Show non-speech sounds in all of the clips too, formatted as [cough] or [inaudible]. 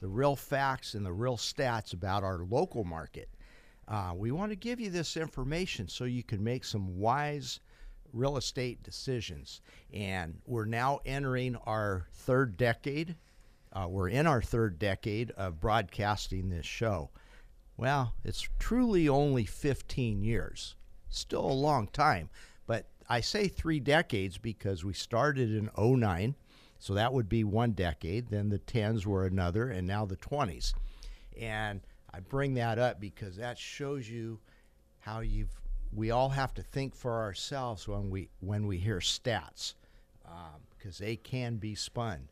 the real facts and the real stats about our local market. Uh, we want to give you this information so you can make some wise real estate decisions. And we're now entering our third decade. Uh, we're in our third decade of broadcasting this show. Well, it's truly only 15 years. Still a long time. But I say three decades because we started in 09 so that would be one decade. Then the 10s were another, and now the 20s. And I bring that up because that shows you how you've. We all have to think for ourselves when we when we hear stats, because um, they can be spun.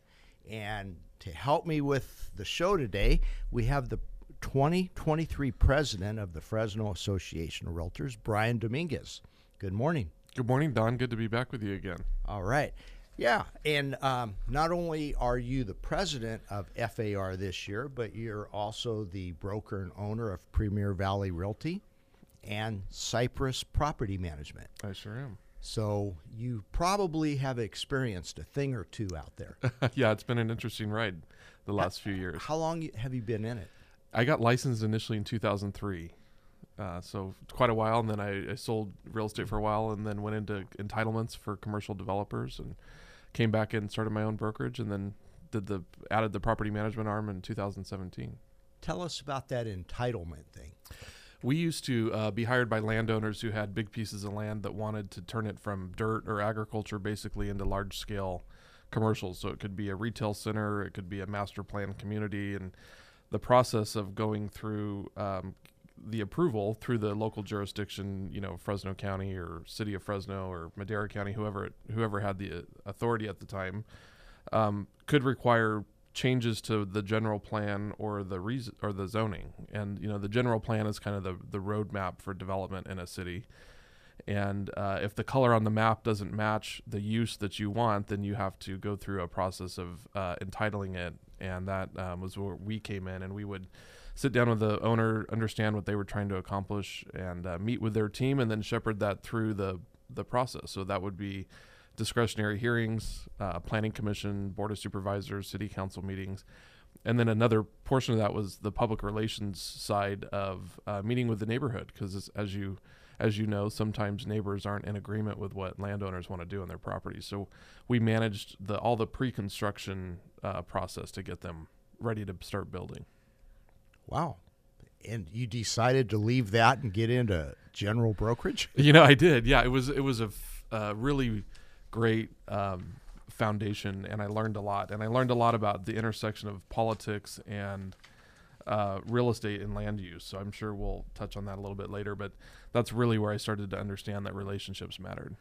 And to help me with the show today, we have the 2023 president of the Fresno Association of Realtors, Brian Domingos. Good morning. Good morning, Don. Good to be back with you again. All right. Yeah, and um, not only are you the president of FAR this year, but you're also the broker and owner of Premier Valley Realty and Cypress Property Management. I sure am. So you probably have experienced a thing or two out there. [laughs] yeah, it's been an interesting ride the last how, few years. How long have you been in it? I got licensed initially in 2003. Uh, so quite a while, and then I, I, sold real estate for a while, and then went into entitlements for commercial developers, and came back and started my own brokerage, and then did the added the property management arm in 2017. Tell us about that entitlement thing. We used to uh, be hired by landowners who had big pieces of land that wanted to turn it from dirt or agriculture basically into large scale commercials. So it could be a retail center, it could be a master plan community, and the process of going through um, the approval through the local jurisdiction, you know, Fresno County or City of Fresno or Madera County, whoever whoever had the authority at the time, um, could require changes to the general plan or the reason or the zoning. And you know, the general plan is kind of the the roadmap for development in a city. And uh, if the color on the map doesn't match the use that you want, then you have to go through a process of uh, entitling it. And that um, was where we came in, and we would sit down with the owner, understand what they were trying to accomplish, and uh, meet with their team, and then shepherd that through the the process. So that would be discretionary hearings, uh, planning commission, board of supervisors, city council meetings, and then another portion of that was the public relations side of uh, meeting with the neighborhood, because as you as you know, sometimes neighbors aren't in agreement with what landowners want to do on their properties. So we managed the all the pre-construction uh, process to get them ready to start building. Wow. And you decided to leave that and get into general brokerage? [laughs] You know, I did. Yeah, it was it was a f- uh, really great um, foundation, and I learned a lot. And I learned a lot about the intersection of politics and uh, real estate and land use. So I'm sure we'll touch on that a little bit later. But that's really where I started to understand that relationships mattered.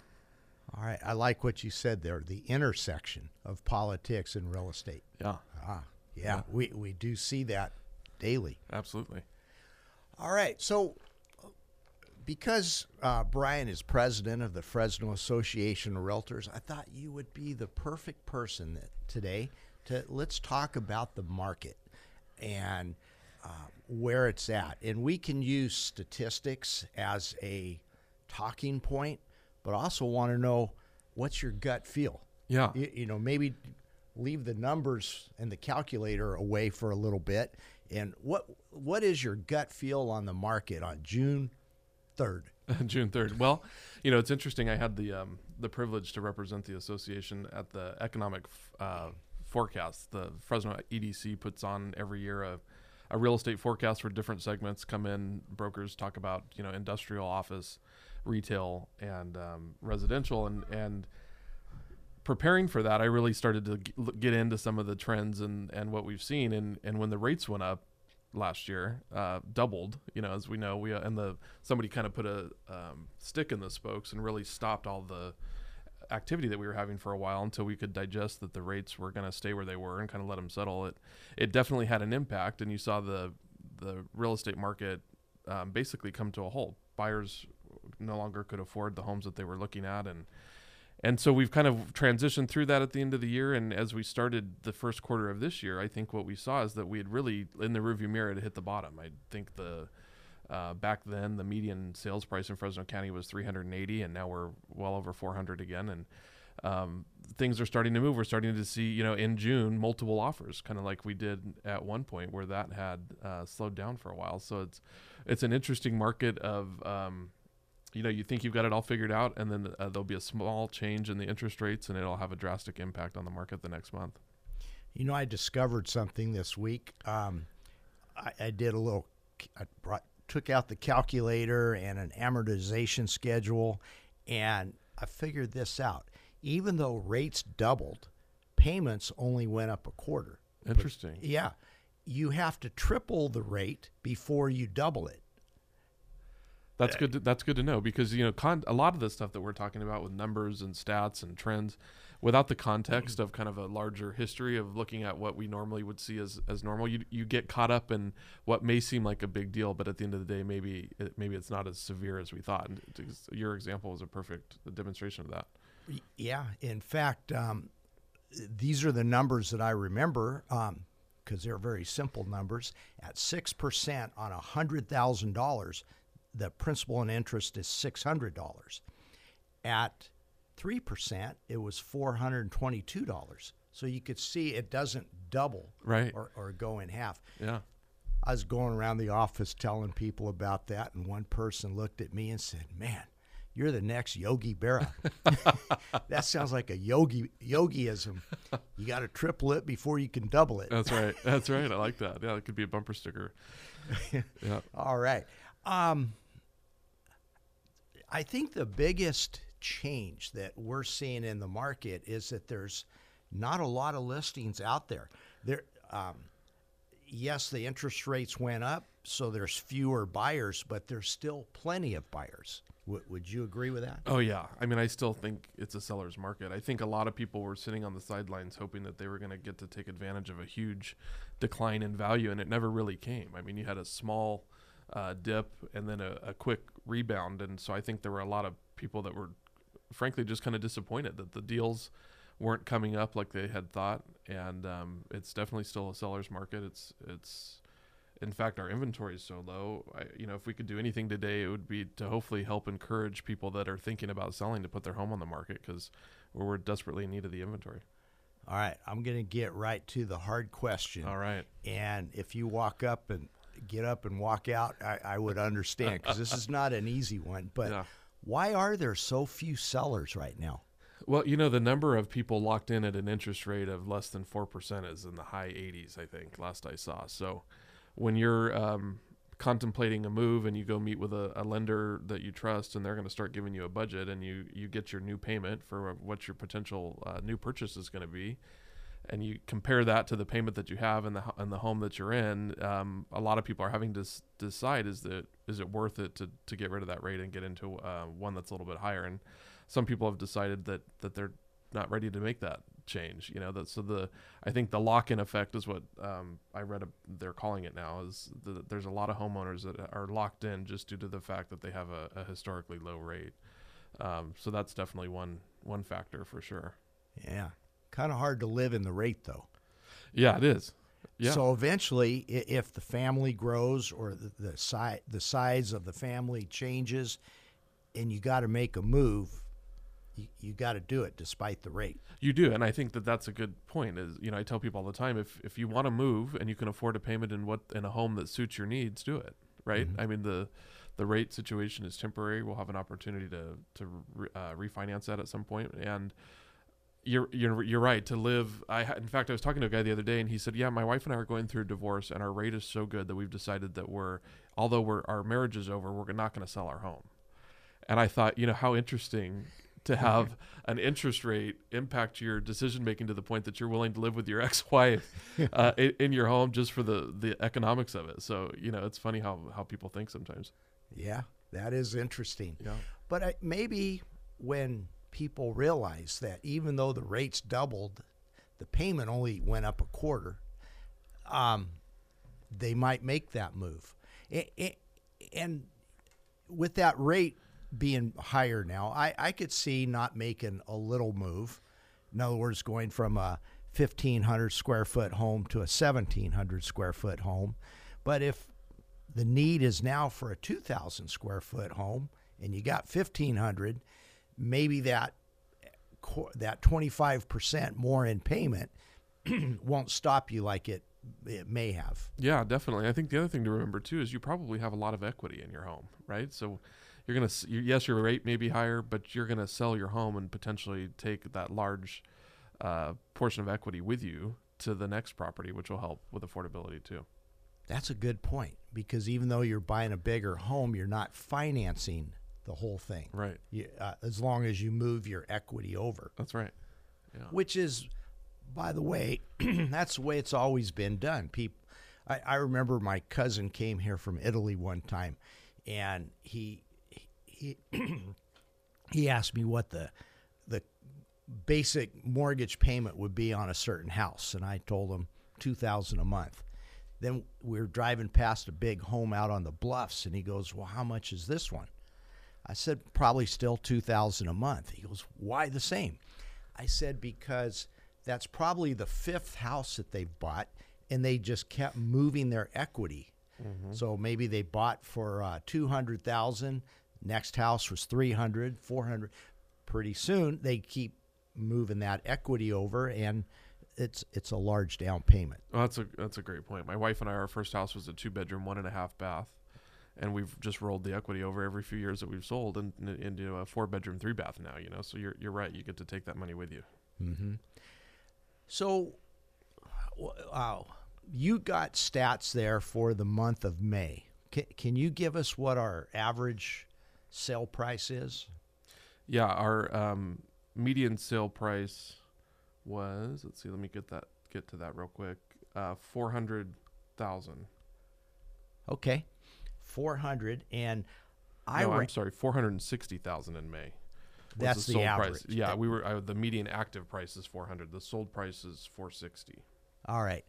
All right, I like what you said there. The intersection of politics and real estate. Yeah. Ah, yeah. yeah. We we do see that daily. Absolutely. All right. So, because uh, Brian is president of the Fresno Association of Realtors, I thought you would be the perfect person that, today to let's talk about the market and uh, where it's at. And we can use statistics as a talking point, but also want to know what's your gut feel. Yeah. You, you know, maybe leave the numbers and the calculator away for a little bit and what what is your gut feel on the market on June third? [laughs] June third. Well, you know, it's interesting. I had the um, the privilege to represent the association at the economic uh, forecast. The Fresno EDC puts on every year a a real estate forecast for different segments. Come in, brokers talk about you know industrial, office, retail, and um, residential, and and preparing for that, I really started to get into some of the trends and, and what we've seen. And, and when the rates went up last year, uh, doubled, you know, as we know, we, uh, and the, somebody kind of put a um, stick in the spokes and really stopped all the activity that we were having for a while until we could digest that the rates were going to stay where they were and kind of let them settle. It, it definitely had an impact. And you saw the, the real estate market um, basically come to a halt. Buyers no longer could afford the homes that they were looking at, and and so we've kind of transitioned through that at the end of the year. And as we started the first quarter of this year, I think what we saw is that we had really in the rearview mirror to hit the bottom. I think the uh, back then the median sales price in Fresno County was 380, and now we're well over 400 again, and um, things are starting to move. We're starting to see, you know, in June, multiple offers, kind of like we did at one point where that had uh, slowed down for a while. So it's it's an interesting market of, um, you know, you think you've got it all figured out, and then uh, there'll be a small change in the interest rates, and it'll have a drastic impact on the market the next month. You know, I discovered something this week. Um, I, I, did a little, I brought, took out the calculator and an amortization schedule, and I figured this out even though rates doubled, payments only went up a quarter. Interesting. But, yeah. You have to triple the rate before you double it. That's good. To, that's good to know because you know con- a lot of the stuff that we're talking about with numbers and stats and trends, without the context of kind of a larger history of looking at what we normally would see as, as normal, you you get caught up in what may seem like a big deal, but at the end of the day, maybe it, maybe it's not as severe as we thought. And your example was a perfect demonstration of that. Yeah, in fact, um, these are the numbers that I remember because um, they're very simple numbers. At six percent on a hundred thousand dollars, the principal and interest is six hundred dollars. At three percent, it was four hundred and twenty-two dollars. So you could see it doesn't double, right, or, or go in half. Yeah. I was going around the office telling people about that, and one person looked at me and said, "Man." you're the next Yogi Berra. [laughs] that sounds like a yogi yogiism. You got to triple it before you can double it. That's right. [laughs] That's right. I like that. Yeah, it could be a bumper sticker. [laughs] yeah. All right. Um, I think the biggest change that we're seeing in the market is that there's not a lot of listings out there. There, um, yes, the interest rates went up, so there's fewer buyers, but there's still plenty of buyers. W- would you agree with that? Oh yeah. I mean, I still think it's a seller's market. I think a lot of people were sitting on the sidelines hoping that they were going to get to take advantage of a huge decline in value, and it never really came. I mean, you had a small uh, dip and then a, a quick rebound, and so I think there were a lot of people that were, frankly, just kind of disappointed that the deals weren't coming up like they had thought, and um, it's definitely still a seller's market. It's it's in fact, our inventory is so low. I, you know, if we could do anything today, it would be to hopefully help encourage people that are thinking about selling to put their home on the market because we're desperately in need of the inventory. All right, I'm going to get right to the hard question. All right. And if you walk up and get up and walk out, I, I would understand because this is not an easy one. But yeah. why are there so few sellers right now? Well, you know, the number of people locked in at an interest rate of less than 4% is in the high 80s, I think, last I saw. So, when you're um, contemplating a move and you go meet with a, a lender that you trust and they're going to start giving you a budget and you, you get your new payment for what your potential uh, new purchase is going to be and you compare that to the payment that you have in the in the home that you're in, um, a lot of people are having to s- decide is that is it worth it to, to get rid of that rate and get into uh, one that's a little bit higher. And some people have decided that that they're not ready to make that change. You know, that so the I think the lock-in effect is what um, I read. A, they're calling it now. Is the, there's a lot of homeowners that are locked in just due to the fact that they have a, a historically low rate. Um, so that's definitely one one factor for sure. Yeah, kind of hard to live in the rate though. Yeah, it is. Yeah. So eventually, if the family grows or the, the size the size of the family changes, and you got to make a move, you, you got to do it despite the rate. You do, and I think that that's a good point. Is you know I tell people all the time if if you want to move and you can afford a payment in what in a home that suits your needs, do it. Right? Mm-hmm. I mean the the rate situation is temporary. We'll have an opportunity to to re, uh, refinance that at some point, and you're you're you're right to live. I in fact I was talking to a guy the other day, and he said, "Yeah, my wife and I are going through a divorce, and our rate is so good that we've decided that we're although we're our marriage is over, we're not going to sell our home." And I thought, you know, how interesting to have [laughs] an interest rate impact your decision making to the point that you're willing to live with your [laughs] ex-wife uh, [laughs] in, in, your home just for the the economics of it. So you know, it's funny how how people think sometimes. Yeah, that is interesting. Yeah, but uh, maybe when people realize that even though the rates doubled, the payment only went up a quarter. Um, they might make that move. A- a- And with that rate being higher now, I, I could see not making a little move. In other words, going from a 1,500 square foot home to a 1,700 square foot home. But if the need is now for a 2,000 square foot home and you got 1,500, maybe that that 25% more in payment [clears throat] won't stop you like it it may have. Yeah, definitely. I think the other thing to remember too is you probably have a lot of equity in your home, right? So you're gonna yes, your rate may be higher, but you're gonna sell your home and potentially take that large uh, portion of equity with you to the next property, which will help with affordability too. That's a good point because even though you're buying a bigger home, you're not financing the whole thing. Right. You, uh, as long as you move your equity over, That's right. Yeah. which is, by the way, [clears throat] that's the way it's always been done. People, I, I remember my cousin came here from Italy one time, and he he [clears throat] he asked me what the the basic mortgage payment would be on a certain house, and I told him two thousand a month. Then we were driving past a big home out on the bluffs, and he goes, "Well, how much is this one?" I said, "Probably still two thousand a month." He goes, "Why the same?" I said, "Because that's probably the fifth house that they've bought, and they just kept moving their equity. So maybe they bought for uh, two hundred thousand. Next house was 300, 400. Pretty soon they keep moving that equity over, and it's it's a large down payment. Well, that's a that's a great point. My wife and I, our first house was a two bedroom, one and a half bath, and we've just rolled the equity over every few years that we've sold and into a four bedroom, three bath now. You know, so you're you're right. You get to take that money with you. So, w- uh, you got stats there for the month of May. Can, can you give us what our average sale price is? Yeah, our um, median sale price was. Let's see. Let me get that get to that real quick. Uh, four hundred thousand. Okay, four hundred, and I No, ra- I'm sorry, four hundred and sixty thousand in May. That's the sold average. Price. Yeah, we were. Uh, the median active price is four hundred. The sold price is four sixty. All right.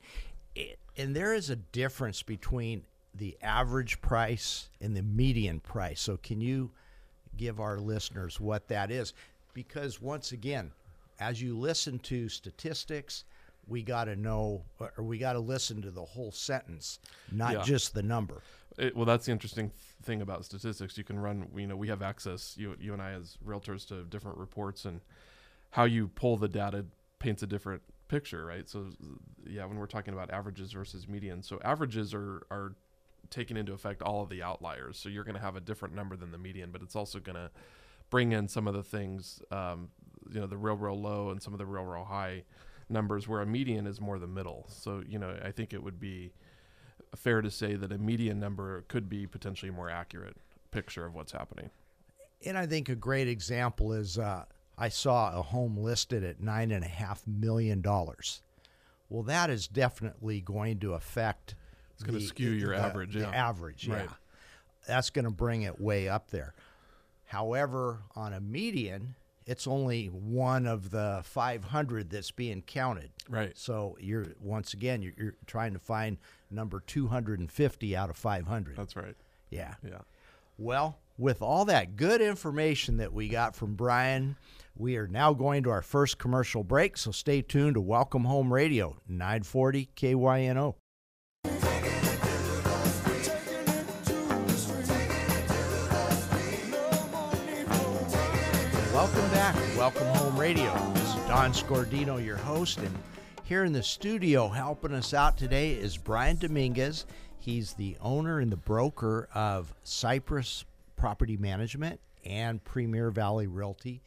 It, and there is a difference between the average price and the median price. So, can you give our listeners what that is? Because, once again, as you listen to statistics, we got to know, or we got to listen to the whole sentence, not Yeah. just the number. It, well, that's the interesting th- thing about statistics. You can run, you know, we have access, you, you and I as realtors, to different reports, and how you pull the data paints a different picture, right? So, yeah, when we're talking about averages versus median, so averages are are taking into effect all of the outliers. So you're going to have a different number than the median, but it's also going to bring in some of the things, um, you know, the real, real low and some of the real, real high numbers, where a median is more the middle. So, you know, I think it would be fair to say that a median number could be potentially a more accurate picture of what's happening. And I think a great example is uh, I saw a home listed at nine and a half million dollars. Well, that is definitely going to affect. It's gonna skew your the- average, The yeah. average, yeah. Right. That's going to bring it way up there. However, on a median, it's only one of the 500 that's being counted. Right. So you're once again you're, you're trying to find number 250 out of 500. That's right. yeah. Yeah. Well, with all that good information that we got from Brian, we are now going to our first commercial break. So stay tuned to Welcome Home Radio, 940 KYNO. Welcome back to Welcome Home Radio. This is Don Scordino, your host, and here in the studio helping us out today is Brian Domingos. He's the owner and the broker of Cypress Property Management and Premier Valley Realty,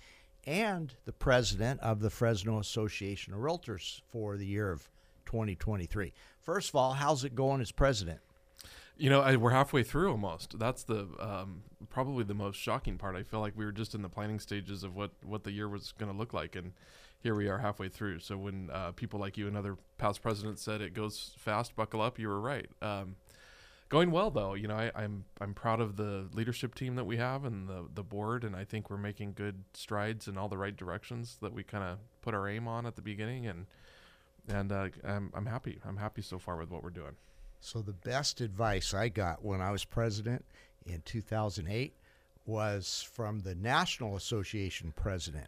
and the president of the Fresno Association of Realtors for the year of 2023. First of all, how's it going as president? You know, I, we're halfway through almost. That's the um, probably the most shocking part. I feel like we were just in the planning stages of what what the year was going to look like, and here we are halfway through. So when uh, people like you and other past presidents said it goes fast, buckle up, you were right. Um, going well though. You know, I, I'm I'm proud of the leadership team that we have and the the board, and I think we're making good strides in all the right directions that we kind of put our aim on at the beginning, and and uh, I'm I'm happy. I'm happy so far with what we're doing. So the best advice I got when I was president in 2008 was from the National Association president.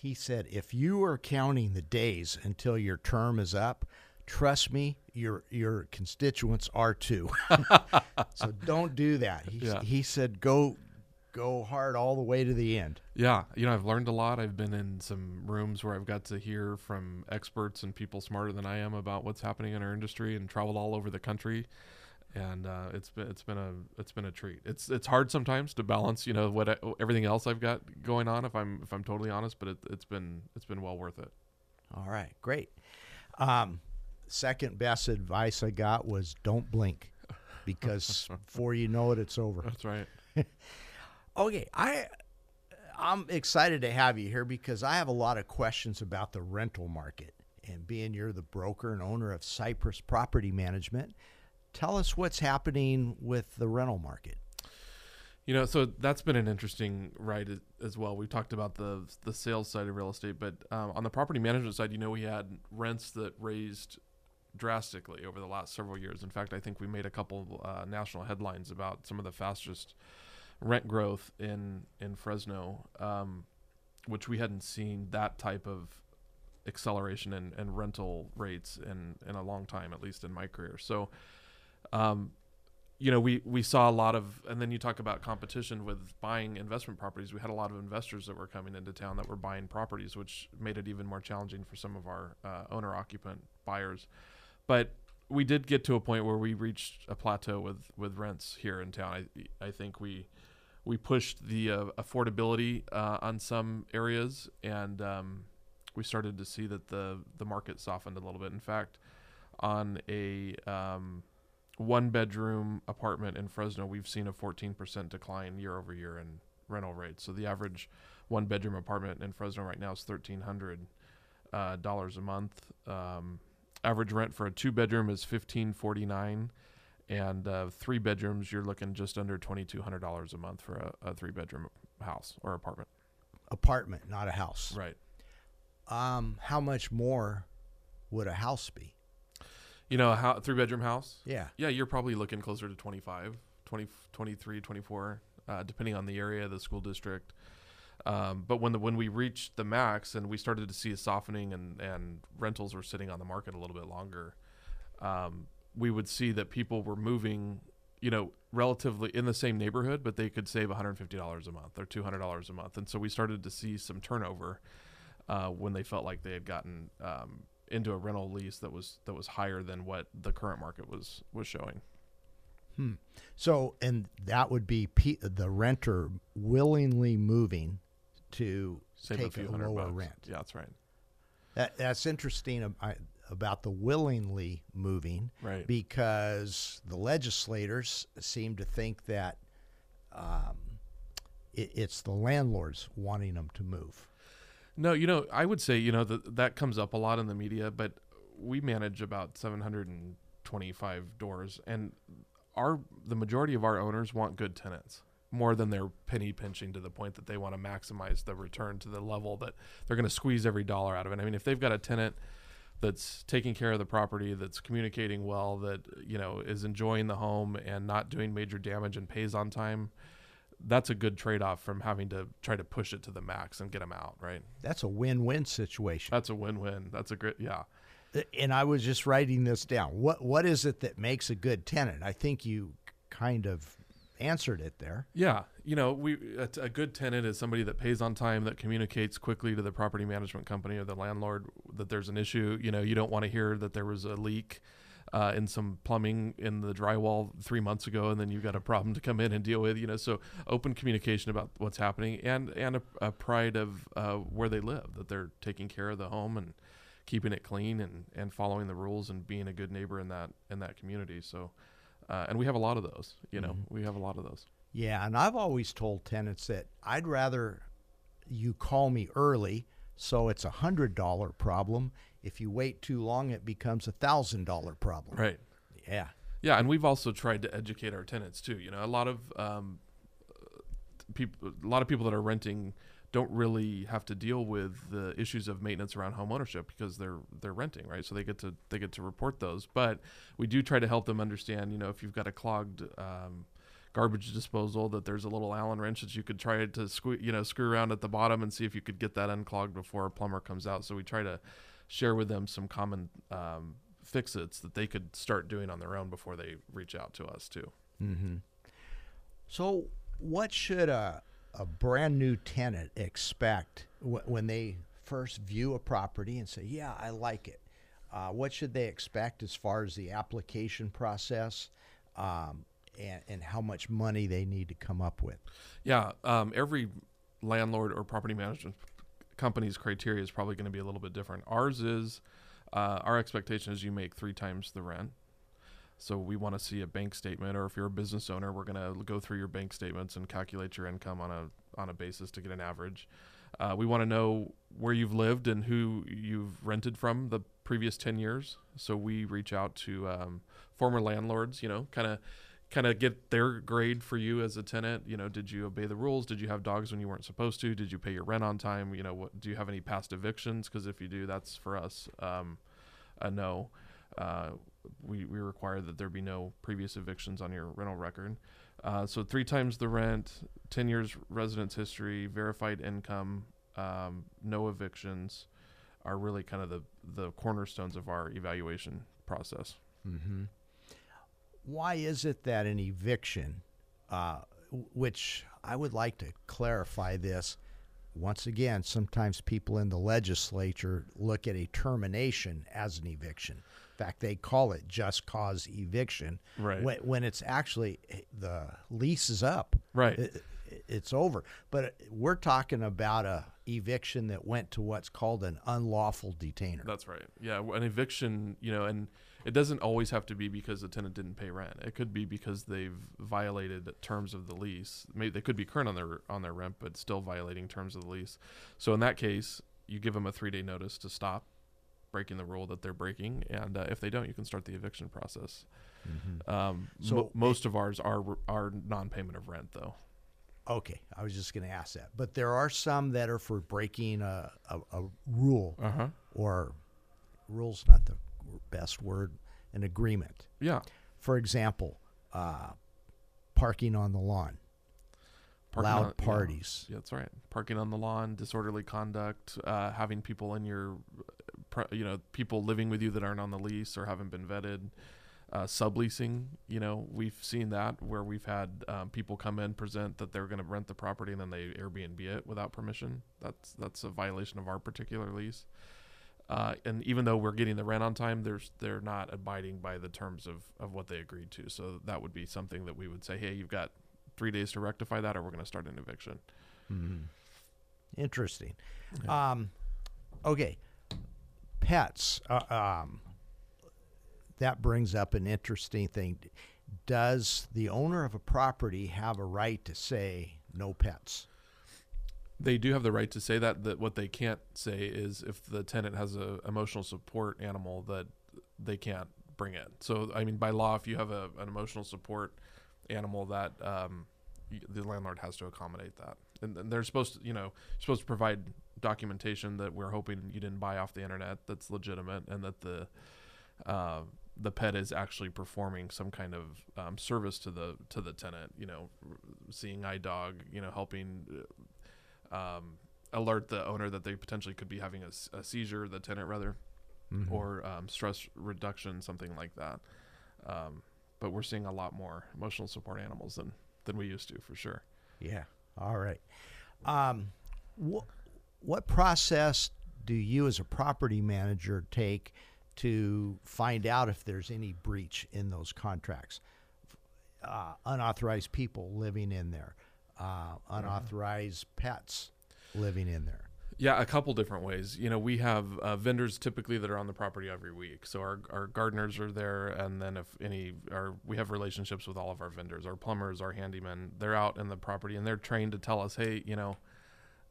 He said, "If you are counting the days until your term is up, trust me, your your constituents are too. [laughs] so don't do that." He, Yeah. he said, "Go go hard all the way to the end." Yeah, you know, I've learned a lot. I've been in some rooms where I've got to hear from experts and people smarter than I am about what's happening in our industry, and traveled all over the country. And uh, it's been it's been a it's been a treat. It's it's hard sometimes to balance, you know, what I, everything else I've got going on. If I'm if I'm totally honest, but it, it's been it's been well worth it. All right, great. Um, second best advice I got was don't blink, because [laughs] before you know it, it's over. That's right. [laughs] Okay, I I'm excited to have you here because I have a lot of questions about the rental market. And being you're the broker and owner of Cypress Property Management, tell us what's happening with the rental market. You know, so that's been an interesting ride as, well. We've talked about the the sales side of real estate, but um, on the property management side, you know, we had rents that raised drastically over the last several years. In fact, I think we made a couple uh, national headlines about some of the fastest rent growth in in Fresno, um, which we hadn't seen that type of acceleration in, in rental rates in in a long time, at least in my career. So. Um, you know, we, we saw a lot of, and then you talk about competition with buying investment properties. We had a lot of investors that were coming into town that were buying properties, which made it even more challenging for some of our uh, owner occupant buyers. But we did get to a point where we reached a plateau with, with rents here in town. I, I think we we pushed the uh, affordability uh, on some areas, and um, we started to see that the the market softened a little bit. In fact, on a um, one bedroom apartment in Fresno, we've seen a 14% decline year over year in rental rates. So the average one bedroom apartment in Fresno right now is 1,300 uh, dollars a month. Um, average rent for a two bedroom is 1,549. And uh, three bedrooms, you're looking just under $2,200 a month for a, a three bedroom house or apartment. Apartment, not a house. Right. Um, how much more would a house be? You know, a three bedroom house? Yeah. Yeah, you're probably looking closer to 25, 20, 23, 24, uh, depending on the area, the school district. Um, but when the when we reached the max and we started to see a softening and, and rentals were sitting on the market a little bit longer, um, we would see that people were moving, you know, relatively in the same neighborhood, but they could save $150 a month or $200 a month. And so we started to see some turnover uh, when they felt like they had gotten um, into a rental lease that was that was higher than what the current market was was showing. Hmm. So, and that would be pe- the renter willingly moving to Save take a few a lower bucks. rent. Yeah, that's right. That, that's interesting about the willingly moving Right. because the legislators seem to think that um, it, it's the landlords wanting them to move. No, you know, I would say you know that that comes up a lot in the media, but we manage about 725 doors, and our the majority of our owners want good tenants more than they're penny pinching to the point that they want to maximize the return to the level that they're going to squeeze every dollar out of it. I mean, if they've got a tenant that's taking care of the property, that's communicating well, that you know is enjoying the home and not doing major damage and pays on time, that's a good trade-off from having to try to push it to the max and get them out, right? That's a win-win situation. That's a win-win. That's a great, yeah. Uh, and I was just writing this down. What what is it that makes a good tenant? I think you kind of answered it there. Yeah, you know, we a, a good tenant is somebody that pays on time, that communicates quickly to the property management company or the landlord that there's an issue. You know, you don't want to hear that there was a leak uh, in some plumbing in the drywall three months ago, and then you've got a problem to come in and deal with. You know, so open communication about what's happening and and a, a pride of uh, where they live, that they're taking care of the home and keeping it clean and, and following the rules and being a good neighbor in that in that community. So. Uh, and we have a lot of those, you know, we have a lot of those. Yeah, and I've always told tenants that I'd rather you call me early, so it's a hundred dollar problem. If you wait too long, it becomes a thousand dollar problem. Right. Yeah. Yeah, and we've also tried to educate our tenants too. You know, a lot of um, people, a lot of people that are renting don't really have to deal with the issues of maintenance around home ownership because they're they're renting, right? So they get to they get to report those. But we do try to help them understand, you know, if you've got a clogged um, garbage disposal, that there's a little Allen wrench that you could try to sque- you know screw around at the bottom and see if you could get that unclogged before a plumber comes out. So we try to share with them some common um, fix-its that they could start doing on their own before they reach out to us too. Mm-hmm. So, what should a a brand new tenant expect w- when they first view a property and say, "Yeah, I like it"? Uh, what should they expect as far as the application process, um, and and how much money they need to come up with? Yeah, um, every landlord or property management company's criteria is probably going to be a little bit different. Ours is uh, our expectation is you make three times the rent. So we want to see a bank statement, or if you're a business owner, we're going to go through your bank statements and calculate your income on a on a basis to get an average. Uh, we want to know where you've lived and who you've rented from the previous 10 years. So we reach out to um, former landlords, you know, kind of kind of get their grade for you as a tenant. You know, did you obey the rules? Did you have dogs when you weren't supposed to? Did you pay your rent on time? You know, what do you have any past evictions? Because if you do, that's for us um, a no. Uh, we, we require that there be no previous evictions on your rental record. Uh, so three times the rent, 10 years residence history, verified income, um, no evictions are really kind of the, the cornerstones of our evaluation process. Mm-hmm. Why is it that an eviction, uh, which I would like to clarify this, once again, sometimes people in the legislature look at a termination as an eviction. In fact, they call it just cause eviction. Right. When, when it's actually eh, the lease is up. Right. It, it's over. But we're talking about a eviction that went to what's called an unlawful detainer. That's right. Yeah, an eviction, you know, and it doesn't always have to be because the tenant didn't pay rent. It could be because they've violated terms of the lease. Maybe they could be current on their on their rent, but still violating terms of the lease. So in that case, you give them a three day notice to stop breaking the rule that they're breaking, and uh, if they don't, you can start the eviction process. Mm-hmm. Um, so mo- most of ours are are non payment of rent, though. Okay, I was just going to ask that, but there are some that are for breaking a, a, a rule uh-huh. or rules not the best word, an agreement. Yeah. For example, uh, parking on the lawn, parking loud on, parties. Yeah, that's right. Parking on the lawn, disorderly conduct, uh, having people in your, you know, people living with you that aren't on the lease or haven't been vetted. Uh, subleasing, you know, we've seen that where we've had um, people come in present that they're going to rent the property and then they Airbnb it without permission. That's that's a violation of our particular lease. Uh, and even though we're getting the rent on time, there's they're not abiding by the terms of, of what they agreed to. So that would be something that we would say, hey, you've got three days to rectify that, or we're going to start an eviction. Mm-hmm. Interesting. Yeah. Um, okay, pets. Uh, um, that brings up an interesting thing. Does the owner of a property have a right to say no pets? They do have the right to say that. That what they can't say is if the tenant has a emotional support animal that they can't bring in. So I mean, by law, if you have a, an emotional support animal, that um, the landlord has to accommodate that, and, and they're supposed to, you know, supposed to provide documentation that we're hoping you didn't buy off the internet that's legitimate, and that the uh, the pet is actually performing some kind of um, service to the to the tenant. You know, seeing eye dog, you know, helping um, alert the owner that they potentially could be having a, a seizure, the tenant rather, mm-hmm. or um, stress reduction, something like that. Um, but we're seeing a lot more emotional support animals than than we used to, for sure. Yeah. All right. Um, wh- what process do you, as a property manager, take to find out if there's any breach in those contracts? Uh, unauthorized people living in there uh, unauthorized pets living in there. Yeah, a couple different ways. You know, we have uh, vendors typically that are on the property every week. So our, our gardeners are there, and then if any, our we have relationships with all of our vendors, our plumbers, our handymen. They're out in the property, and they're trained to tell us, hey, you know,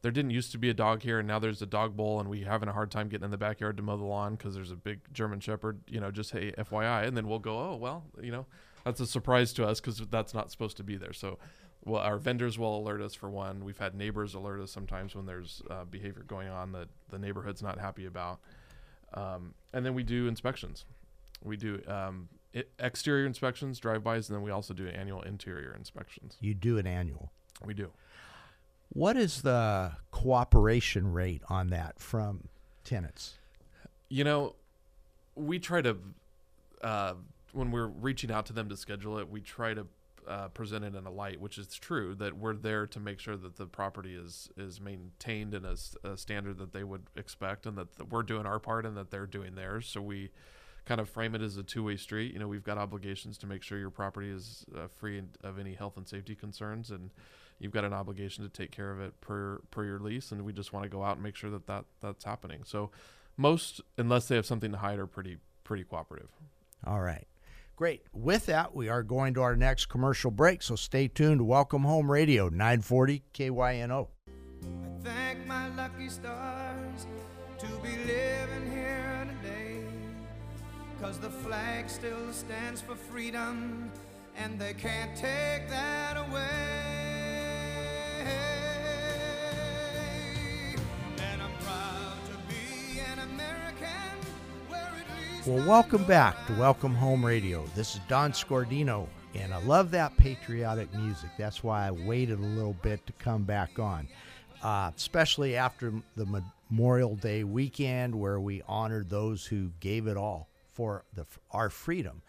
there didn't used to be a dog here, and now there's a dog bowl, and we having a hard time getting in the backyard to mow the lawn because there's a big German Shepherd. You know, just hey, FYI, and then we'll go, oh well, you know, that's a surprise to us because that's not supposed to be there. So well, our vendors will alert us for one. We've had neighbors alert us sometimes when there's uh, behavior going on that the neighborhood's not happy about. Um, and then we do inspections. We do um, i exterior inspections, drive-bys, and then we also do annual interior inspections. You do an annual. We do. What is the cooperation rate on that from tenants? You know, we try to uh, when we're reaching out to them to schedule it, we try to uh, present it in a light, which is true that we're there to make sure that the property is is maintained in a standard that they would expect, and that, that we're doing our part and that they're doing theirs. So we kind of frame it as a two way street. You know, we've got obligations to make sure your property is uh, free of any health and safety concerns, and you've got an obligation to take care of it per per your lease. And we just want to go out and make sure that, that that's happening. So most, unless they have something to hide, are pretty pretty cooperative. All right. Great. With that, we are going to our next commercial break, so stay tuned Welcome Home Radio, 940 KYNO. I thank my lucky stars to be living here today. Cause the flag still stands for freedom, and they can't take that away. Well, welcome back to Welcome Home Radio. This is Don Scordino, and I love that patriotic music. That's why I waited a little bit to come back on, uh, especially after the Memorial Day weekend where we honored those who gave it all for the, our freedom.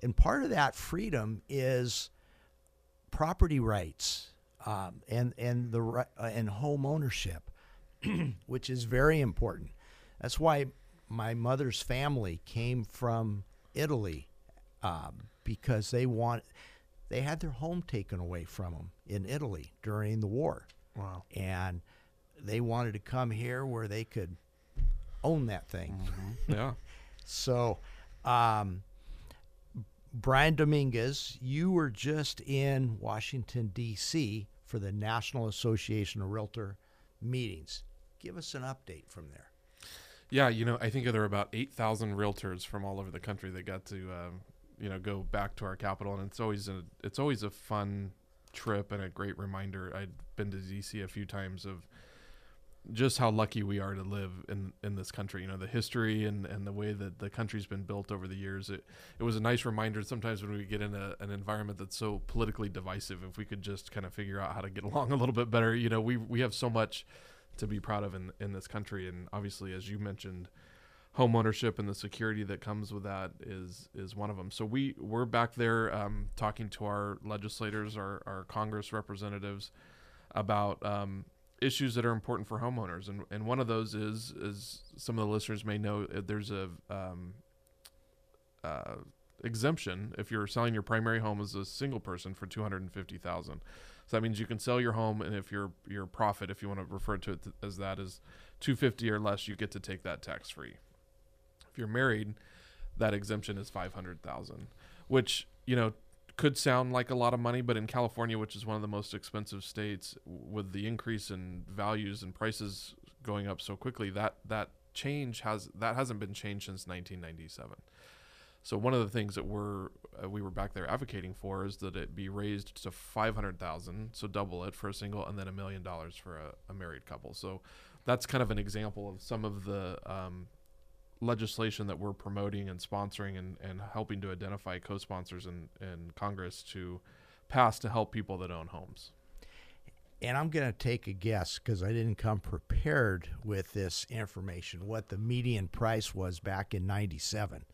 And part of that freedom is property rights um, and and the uh, and home ownership, [clears throat] which is very important. That's why my mother's family came from Italy um, because they want they had their home taken away from them in Italy during the war, Wow. and they wanted to come here where they could own that thing. [laughs] Yeah. So, um, Brian Domingos, you were just in Washington, D.C. for the National Association of Realtor meetings. Give us an update from there. Yeah, you know, I think there are about eight thousand realtors from all over the country that got to, um, you know, go back to our capital, and it's always a it's always a fun trip and a great reminder. I'd been to DC a few times of just how lucky we are to live in in this country. You know, the history and and the way that the country's been built over the years. It it was a nice reminder. Sometimes when we get in a, an environment that's so politically divisive, if we could just kind of figure out how to get [laughs] along a little bit better. You know, we we have so much to be proud of in in this country, and obviously, as you mentioned home ownership and the security that comes with that is is one of them. So we we're back there um, talking to our legislators, our our Congress representatives about um, issues that are important for homeowners, and and one of those is is some of the listeners may know uh, there's a um, uh, exemption if you're selling your primary home as a single person for two hundred and fifty thousand. So that means you can sell your home, and if your your profit, if you want to refer to it as that, is two fifty or less, you get to take that tax free. If you're married, that exemption is five hundred thousand, which you know could sound like a lot of money, but in California, which is one of the most expensive states, with the increase in values and prices going up so quickly, that that change has that hasn't been changed since 1997. So one of the things that we're uh, we were back there advocating for is that it be raised to 500,000, so double it for a single, and then a million dollars for a, a married couple. So that's kind of an example of some of the um, legislation that we're promoting and sponsoring and, and helping to identify co-sponsors in, in Congress to pass to help people that own homes. And I'm going to take a guess because I didn't come prepared with this information, what the median price was back in 97.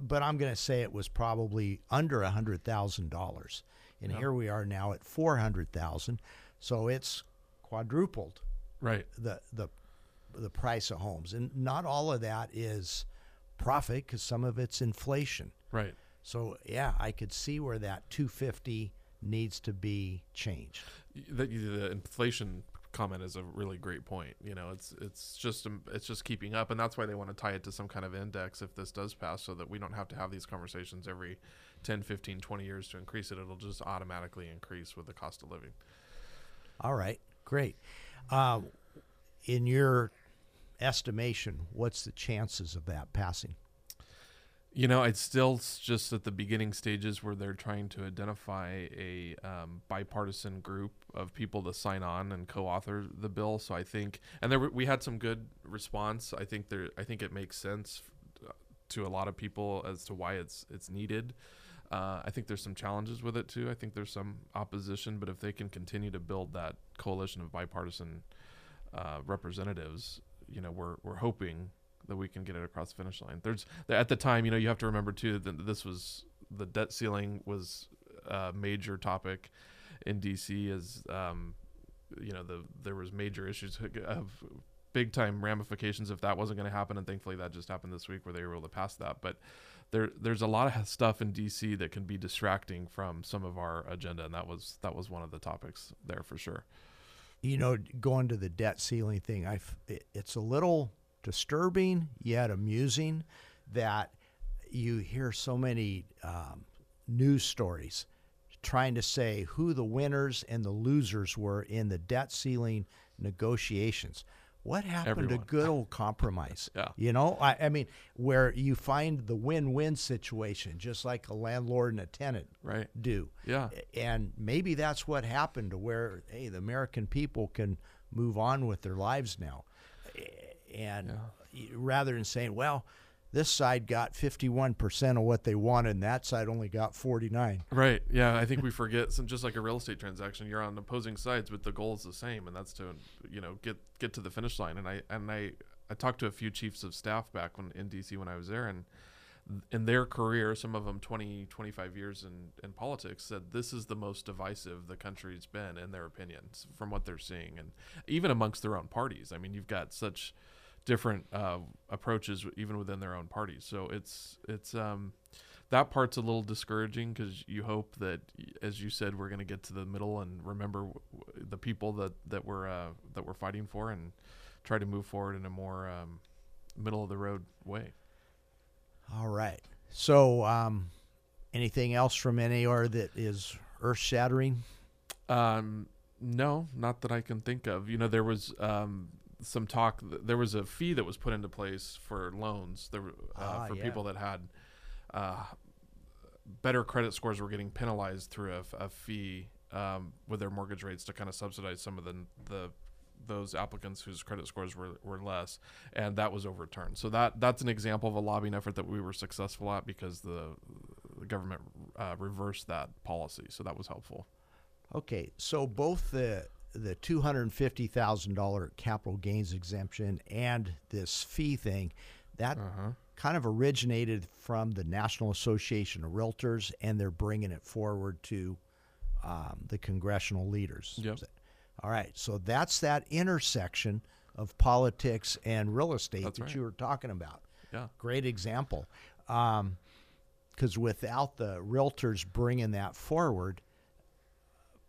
But I'm going to say it was probably under a $100,000. And Yeah. here we are now at 400,000. So it's quadrupled Right. the the the price of homes, and not all of that is profit because some of it's inflation. Right. So yeah, I could see where that 250 needs to be changed. that the inflation comment is a really great point. You know, it's it's just um, it's just keeping up, and that's why they want to tie it to some kind of index if this does pass, so that we don't have to have these conversations every 10, 15, 20 years to increase it. It'll just automatically increase with the cost of living. All right, great. Uh, in your estimation, what's the chances of that passing? You know, it's still just at the beginning stages where they're trying to identify a um, bipartisan group of people to sign on and co-author the bill. So I think, and there we had some good response. I think there, I think it makes sense to a lot of people as to why it's it's needed. Uh, I think there's some challenges with it too. I think there's some opposition, but if they can continue to build that coalition of bipartisan uh, representatives, you know, we're we're hoping that we can get it across the finish line. There's at the time, you know, you have to remember too that this was the debt ceiling was a major topic in DC as um, you know the there was major issues [laughs] of big time ramifications if that wasn't going to happen and thankfully that just happened this week where they were able to pass that. But there there's a lot of stuff in DC that can be distracting from some of our agenda and that was that was one of the topics there for sure. You know, going to the debt ceiling thing, I it, it's a little disturbing yet amusing that you hear so many um, news stories trying to say who the winners and the losers were in the debt ceiling negotiations. What happened Everyone. to good old compromise? [laughs] Yeah. You know, I, I mean, where you find the win win situation, just like a landlord and a tenant right do. yeah And maybe that's what happened to where, hey, the American people can move on with their lives now. And y- rather than saying, well, this side got 51% of what they wanted and that side only got 49. Right. Yeah. I think we forget some just like a real estate transaction, you're on opposing sides, but the goal is the same, and that's to you know get get to the finish line. And I and I I talked to a few chiefs of staff back when in DC when I was there, and in their career, some of them 20, 25 years in, in politics, said this is the most divisive the country's been in their opinions from what they're seeing, and even amongst their own parties. I mean, you've got such different uh, approaches even within their own parties. So it's it's um, that part's a little discouraging because you hope that, as you said, we're going to get to the middle and remember w- w- the people that that we're uh, that we're fighting for and try to move forward in a more um, middle of the road way. All right. So, um, anything else from NAR that is earth shattering? Um, no, not that I can think of. You know, there was um, some talk. There was a fee that was put into place for loans. There uh, Ah, for yeah. people that had uh, better credit scores were getting penalized through a fee um, with their mortgage rates to kind of subsidize some of the the those applicants whose credit scores were, were less, and that was overturned. So that that's an example of a lobbying effort that we were successful at because the, the government uh, reversed that policy. So that was helpful. Okay, so both the the two hundred and fifty thousand dollar capital gains exemption and this fee thing, that Uh-huh. kind of originated from the National Association of Realtors, and they're bringing it forward to um, the congressional leaders. Yep. All right, so that's that intersection of politics and real estate That's that right. you were talking about. Yeah. Great example. Because without the realtors bringing that forward,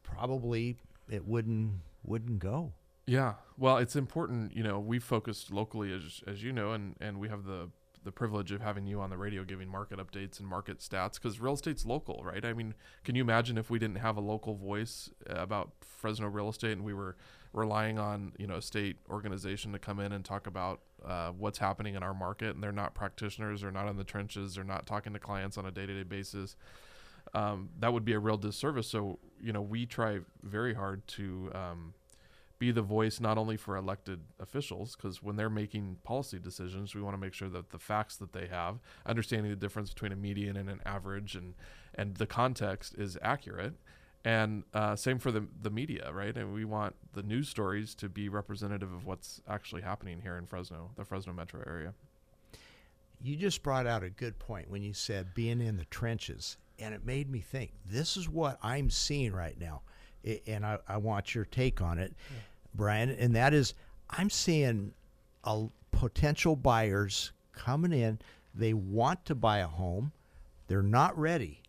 probably it wouldn't wouldn't go. Yeah. Well, it's important, you know, we focused locally as as you know and and we have the the privilege of having you on the radio giving market updates and market stats cuz real estate's local, right? I mean, can you imagine if we didn't have a local voice uh, about Fresno real estate and we were relying on, you know, a state organization to come in and talk about uh, what's happening in our market and they're not practitioners, they're not in the trenches, they're not talking to clients on a day-to-day basis. Um, that would be a real disservice. So, you know, we try very hard to um, be the voice not only for elected officials because when they're making policy decisions we want to make sure that the facts that they have understanding the difference between a median and an average and and the context is accurate. And uh, same for the the media right? And we want the news stories to be representative of what's actually happening here in Fresno the Fresno metro area. You just brought out a good point when you said being in the trenches, and it made me think this is what I'm seeing right now, and I, I want your take on it, Brian. And that is, I'm seeing a potential buyers coming in. They want to buy a home, they're not ready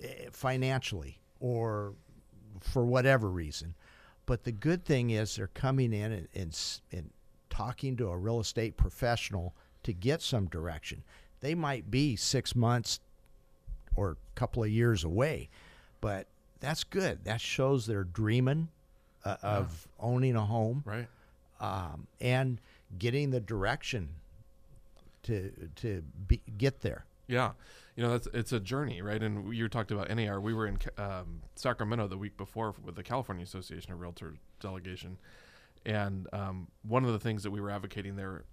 eh, financially or for whatever reason. But the good thing is they're coming in and, and, and talking to a real estate professional to get some direction. They might be six months or a couple of years away, but that's good. That shows they're dreaming uh, of owning a home right um, and getting the direction to to be, get there. Yeah, you know that's it's a journey, right? And you talked about NAR. We were in um, Sacramento the week before with the California Association of Realtors delegation, and um, one of the things that we were advocating there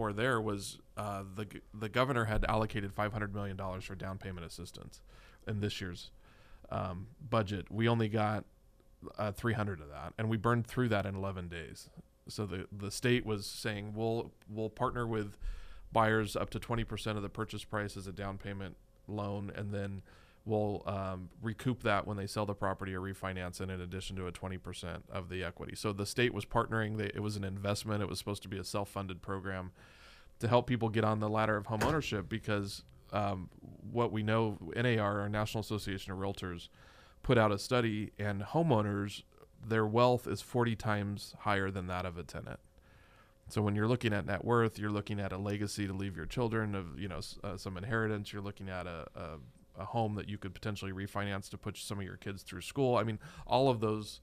for there was uh, the the governor had allocated 500 million dollars for down payment assistance in this year's um, budget. We only got uh, 300 of that, and we burned through that in 11 days. So the the state was saying we'll we'll partner with buyers up to 20% of the purchase price as a down payment loan, and then we'll um, recoup that when they sell the property or refinance it in addition to a 20% of the equity. So the state was partnering. They, it was an investment. It was supposed to be a self-funded program to help people get on the ladder of home ownership because um, what we know, NAR, our National Association of Realtors, put out a study, and homeowners, their wealth is 40 times higher than that of a tenant. So when you're looking at net worth, you're looking at a legacy to leave your children of you know uh, some inheritance. You're looking at a, a, a home that you could potentially refinance to put some of your kids through school. I mean, all of those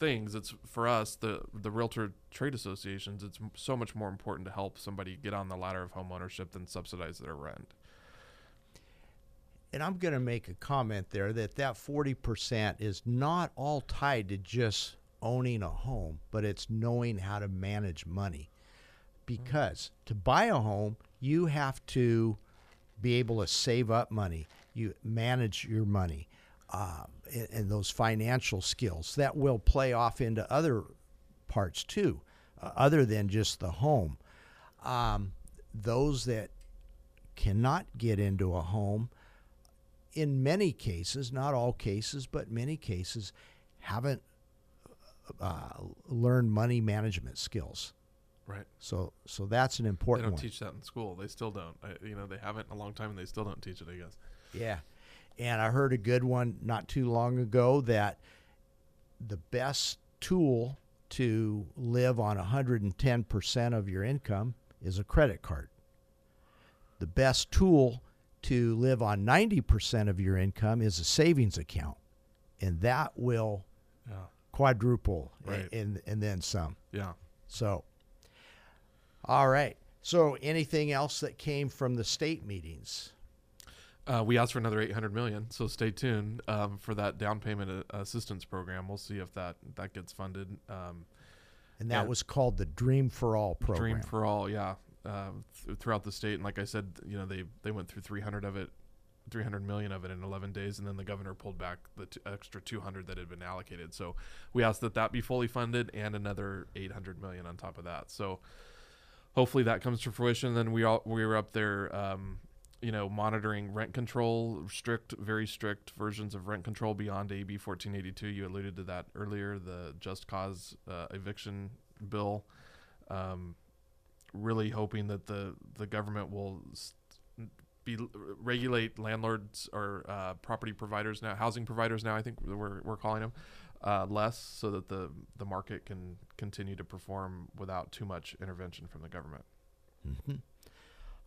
things. It's for us the the realtor trade associations. It's so much more important to help somebody get on the ladder of home ownership than subsidize their rent. And I'm going to make a comment there that that 40% is not all tied to just owning a home, but it's knowing how to manage money because to buy a home, you have to be able to save up money, you manage your money, uh, and, and, those financial skills that will play off into other parts too, uh, other than just the home. Um, those that cannot get into a home, in many cases, not all cases, but many cases, haven't uh, learned money management skills. Right. So so that's an important. They don't one. teach that in school. They still don't. I, you know, they haven't in a long time, and they still don't teach it. I guess. Yeah, and I heard a good one not too long ago that the best tool to live on 110% of your income is a credit card. The best tool to live on 90% of your income is a savings account. And that will yeah. quadruple right. and, and then some. Yeah. So all right. So, anything else that came from the state meetings? Uh, we asked for another 800 million, so stay tuned um, for that down payment uh, assistance program. We'll see if that that gets funded. Um, and that and was called the Dream for All program. Dream for All, yeah, uh, th- throughout the state. And like I said, you know, they they went through 300 of it, 300 million of it in 11 days, and then the governor pulled back the t- extra 200 that had been allocated. So we asked that that be fully funded and another 800 million on top of that. So hopefully that comes to fruition. Then we all we were up there, um, you know, monitoring rent control, strict, very strict versions of rent control beyond AB 1482. You alluded to that earlier, the just cause uh, eviction bill. Um, really hoping that the the government will be regulate landlords or uh, property providers now, housing providers now. I think we're we're calling them uh, less so that the the market can continue to perform without too much intervention from the government. Mm-hmm.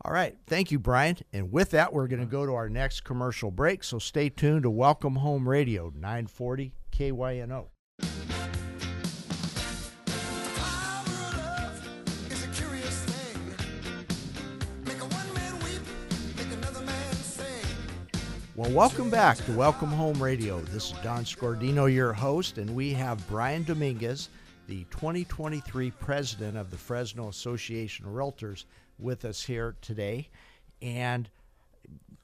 All right. Thank you, Brian. And with that, we're going to go to our next commercial break. So stay tuned to Welcome Home Radio, 940 KYNO. Well, welcome back to Welcome Home Radio. This is Don Scordino, your host, and we have Brian Domingos, the 2023 president of the Fresno Association of Realtors, with us here today. And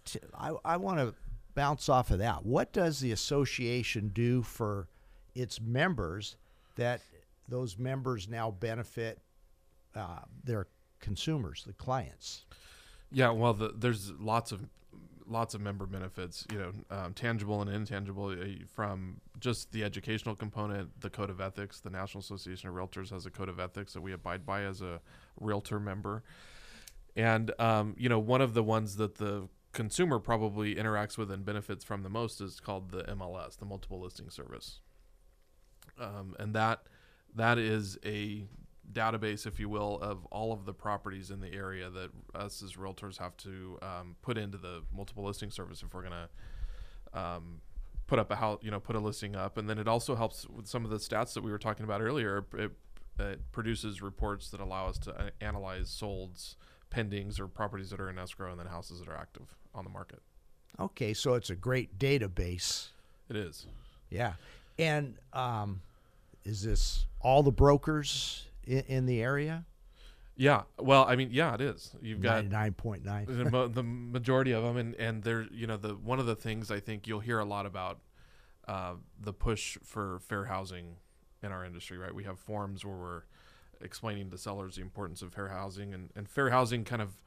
t- I, I want to bounce off of that. What does the association do for its members that those members now benefit uh, their consumers, the clients? Yeah, well, the, there's lots of lots of member benefits, you know, um, tangible and intangible, uh, from just the educational component, the code of ethics. The National Association of Realtors has a code of ethics that we abide by as a realtor member. And, um, you know, one of the ones that the consumer probably interacts with and benefits from the most is called the MLS, the Multiple Listing Service. Um, and that that is a database, if you will, of all of the properties in the area that us as realtors have to um, put into the multiple listing service if we're to um, put up a house, you know, put a listing up. And then it also helps with some of the stats that we were talking about earlier. It, it produces reports that allow us to analyze solds pendings or properties that are in escrow, and then houses that are active on the market. Okay, so it's a great database. It is. Yeah. And um, is this all the brokers in, in the area? Yeah. Well, I mean, yeah, it is. You've got nine point nine. the, majority of them, and and they're you know the one of the things I think you'll hear a lot about uh, the push for fair housing in our industry. Right. We have forums where we're explaining to sellers the importance of fair housing, and and fair housing kind of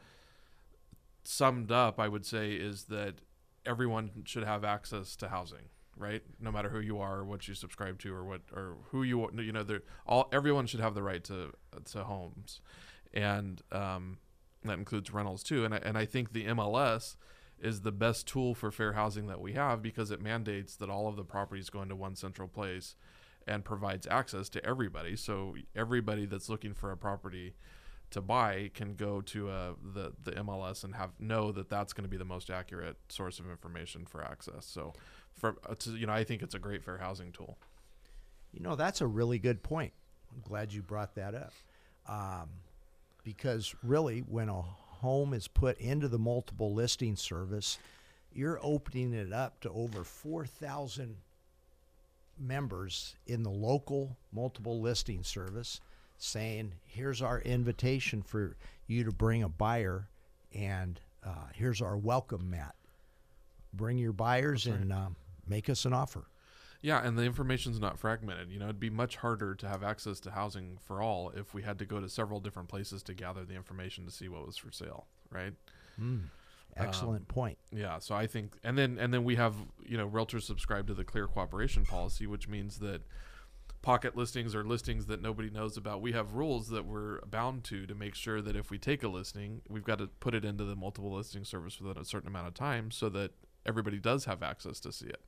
summed up, I would say, is that everyone should have access to housing right? No matter who you are or what you subscribe to or what or who you you know all everyone should have the right to to homes. And um, that includes rentals too. And I, and I think the MLS is the best tool for fair housing that we have because it mandates that all of the properties go into one central place and provides access to everybody so everybody that's looking for a property to buy can go to uh, the the MLS and have know that that's going to be the most accurate source of information for access. So, for uh, to, you know, I think it's a great fair housing tool. You know, that's a really good point. I'm glad you brought that up, um, because really, when a home is put into the multiple listing service, you're opening it up to over four thousand members in the local multiple listing service saying, here's our invitation for you to bring a buyer, and uh, here's our welcome mat. Bring your buyers right. and um, make us an offer. Yeah, and the information's not fragmented. You know, it'd be much harder to have access to housing for all if we had to go to several different places to gather the information to see what was for sale, right? Mm, excellent um, point. Yeah, so I think, and then and then we have you know realtors subscribe to the clear cooperation policy, which means that pocket listings or listings that nobody knows about. We have rules that we're bound to to make sure that if we take a listing, we've got to put it into the multiple listing service within a certain amount of time so that everybody does have access to see it.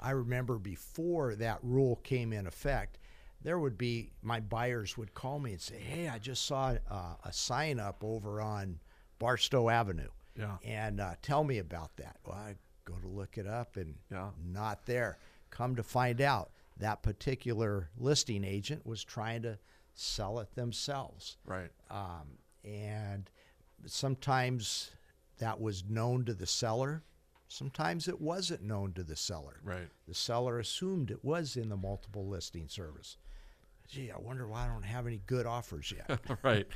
I remember before that rule came in effect, there would be my buyers would call me and say, "Hey, I just saw uh, a sign up over on Barstow Avenue." Yeah. And uh, tell me about that. Well, I go to look it up and yeah. not there. Come to find out, that particular listing agent was trying to sell it themselves. Right. Um, and sometimes that was known to the seller. Sometimes it wasn't known to the seller. Right. The seller assumed it was in the multiple listing service. Gee, I wonder why I don't have any good offers yet. [laughs] right.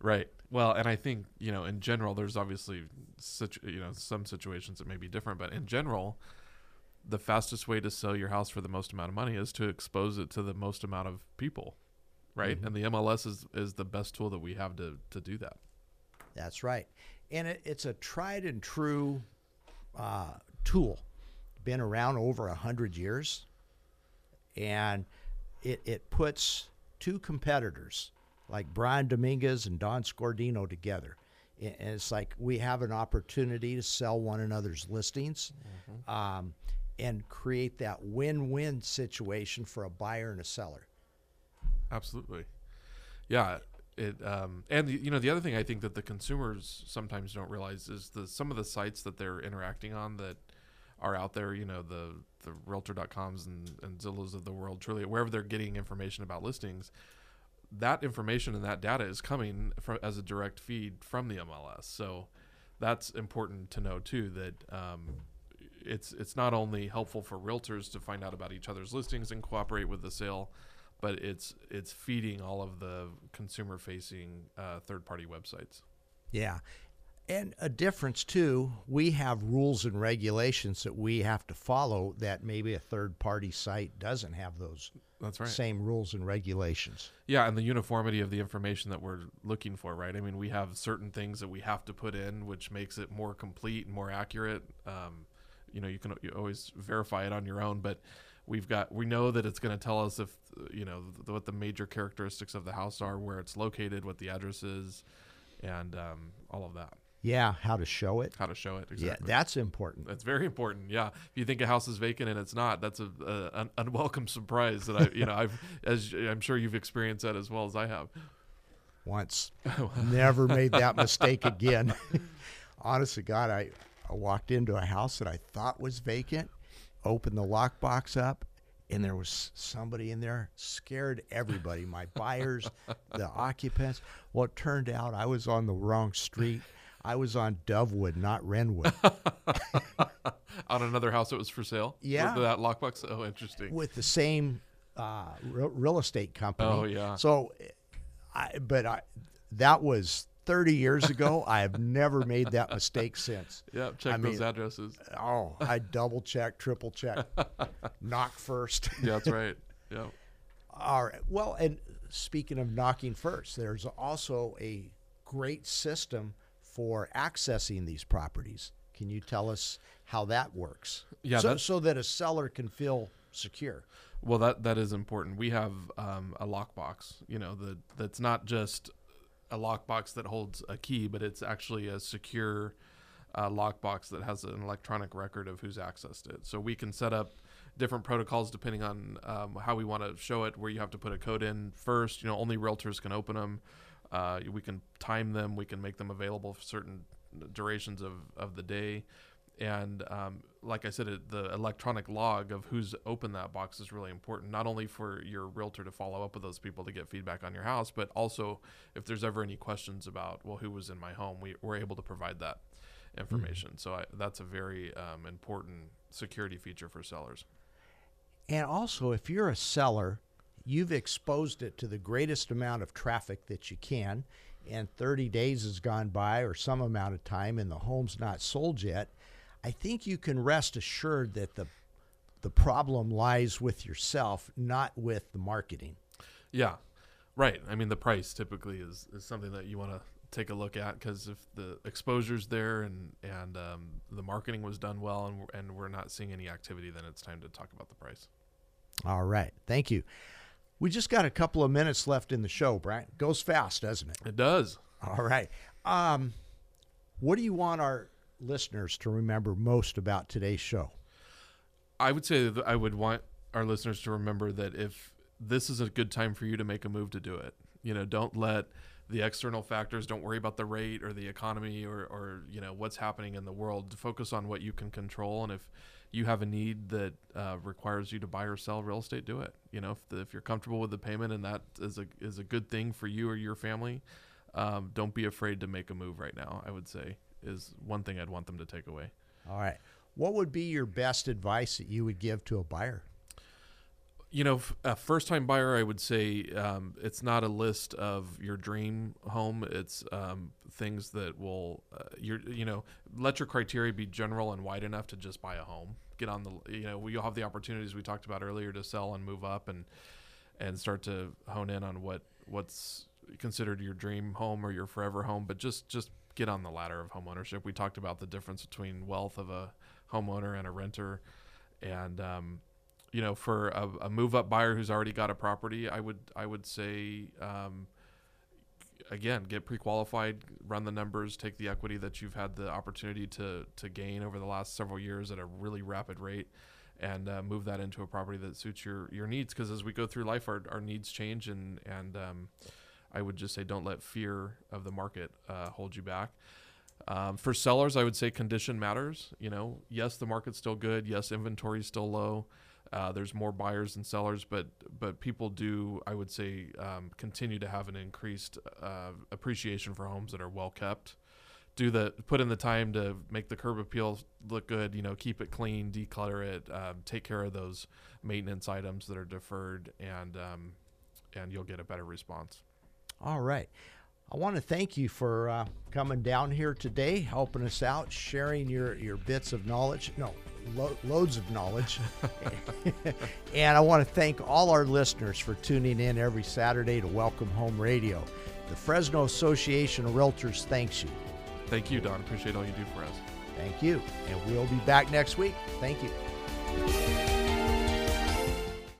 Right. Well, and I think, you know, in general, there's obviously, situ- you know, some situations that may be different, but in general, the fastest way to sell your house for the most amount of money is to expose it to the most amount of people, right? Mm-hmm. And the MLS is is the best tool that we have to to do that. That's right, and it, it's a tried and true uh, tool, been around over a hundred years, and it it puts two competitors like Brian Domingos and Don Scordino together. And it's like we have an opportunity to sell one another's listings. Mm-hmm. Um, and create that win-win situation for a buyer and a seller. Absolutely, yeah. It um, and the, you know the other thing I think that the consumers sometimes don't realize is the some of the sites that they're interacting on that are out there. You know the the Realtor.coms and, and Zillows of the world, truly wherever they're getting information about listings. That information and that data is coming from, as a direct feed from the MLS. So that's important to know too. That um, it's it's not only helpful for realtors to find out about each other's listings and cooperate with the sale, but it's it's feeding all of the consumer facing uh, third party websites. Yeah. And a difference too, we have rules and regulations that we have to follow that maybe a third party site doesn't have those that's right. Same rules and regulations. Yeah, and the uniformity of the information that we're looking for, right? I mean, we have certain things that we have to put in, which makes it more complete and more accurate. Um, you know you can you always verify it on your own but we've got we know that it's going to tell us if you know th- what the major characteristics of the house are where it's located what the address is and um, all of that yeah how to show it. How to show it exactly. yeah that's important. That's very important yeah. If you think a house is vacant and it's not that's a, a an unwelcome surprise that i you know i've [laughs] as i'm sure you've experienced that as well as i have. Once. [laughs] Never made that mistake again. [laughs] Honestly, god i I walked into a house that I thought was vacant, opened the lockbox up, and there was somebody in there scared everybody my buyers the occupants. Well it turned out i was on the wrong street i was on dovewood not Renwood. [laughs] On another house that was for sale. Yeah. With that lockbox. Oh, interesting. with the same uh, real, real estate company Oh, yeah. so i but i that was 30 years ago i have never made that mistake since [laughs] Yeah. Check I those mean- addresses. oh i [laughs] double check triple check knock first Yeah, that's right. Yeah. All right. Well, and speaking of knocking first, there's also a great system for accessing these properties. Can you tell us how that works? Yeah, So, that's- so that a seller can feel secure. Well, that that is important. We have um, a lockbox. You know, that that's not just a lockbox that holds a key, but it's actually a secure uh, lockbox that has an electronic record of who's accessed it. So we can set up different protocols depending on um, how we want to show it. Where you have to put a code in first. You know, only realtors can open them. Uh, we can time them. We can make them available for certain durations of, of the day. And um, like I said, it, the electronic log of who's opened that box is really important, not only for your realtor to follow up with those people to get feedback on your house, but also if there's ever any questions about, well, who was in my home, we, we're able to provide that information. So I, that's a very um, important security feature for sellers. And also, if you're a seller, you've exposed it to the greatest amount of traffic that you can, and 30 days has gone by or some amount of time, and the home's not sold yet. I think you can rest assured that the the problem lies with yourself, not with the marketing. Yeah, right. I mean, the price typically is, is something that you want to take a look at because if the exposure's there and and um, the marketing was done well and we're, and we're not seeing any activity, then it's time to talk about the price. All right, thank you. We just got a couple of minutes left in the show, Brian. Goes fast, doesn't it? It does. All right. Um, what do you want our listeners to remember most about today's show? I would say that I would want our listeners to remember that if this is a good time for you to make a move to do it, you know, don't let the external factors, don't worry about the rate or the economy or, or you know, what's happening in the world. Focus on what you can control. And if you have a need that uh, requires you to buy or sell real estate, do it. You know, if, the, if you're comfortable with the payment and that is a, is a good thing for you or your family, um, don't be afraid to make a move right now, I would say is one thing I'd want them to take away. All right. What would be your best advice that you would give to a buyer? You know, a first time buyer, I would say um, it's not a list of your dream home. It's um, things that will, uh, your, you know, let your criteria be general and wide enough to just buy a home. Get on the, you know, we will have the opportunities we talked about earlier to sell and move up and and start to hone in on what what's considered your dream home or your forever home. But just just get on the ladder of home ownership. We talked about the difference between wealth of a homeowner and a renter, and um, you know, for a, a move up buyer who's already got a property, I would I would say um, again get pre qualified, run the numbers, take the equity that you've had the opportunity to to gain over the last several years at a really rapid rate. And uh, move that into a property that suits your, your needs. Because as we go through life, our, our needs change, and and um, I would just say don't let fear of the market uh, hold you back. Um, for sellers, I would say condition matters. You know, yes, the market's still good. Yes, inventory is still low. Uh, there's more buyers than sellers, but but people do, I would say, um, continue to have an increased uh, appreciation for homes that are well kept. Do the put in the time to make the curb appeal look good. You know, keep it clean, declutter it, um, take care of those maintenance items that are deferred, and um, and you'll get a better response. All right. I want to thank you for uh, coming down here today, helping us out, sharing your, your bits of knowledge. No, lo- loads of knowledge. [laughs] and I want to thank all our listeners for tuning in every Saturday to Welcome Home Radio. The Fresno Association of Realtors thanks you. Thank you, Don. Appreciate all you do for us. Thank you. And we'll be back next week. Thank you.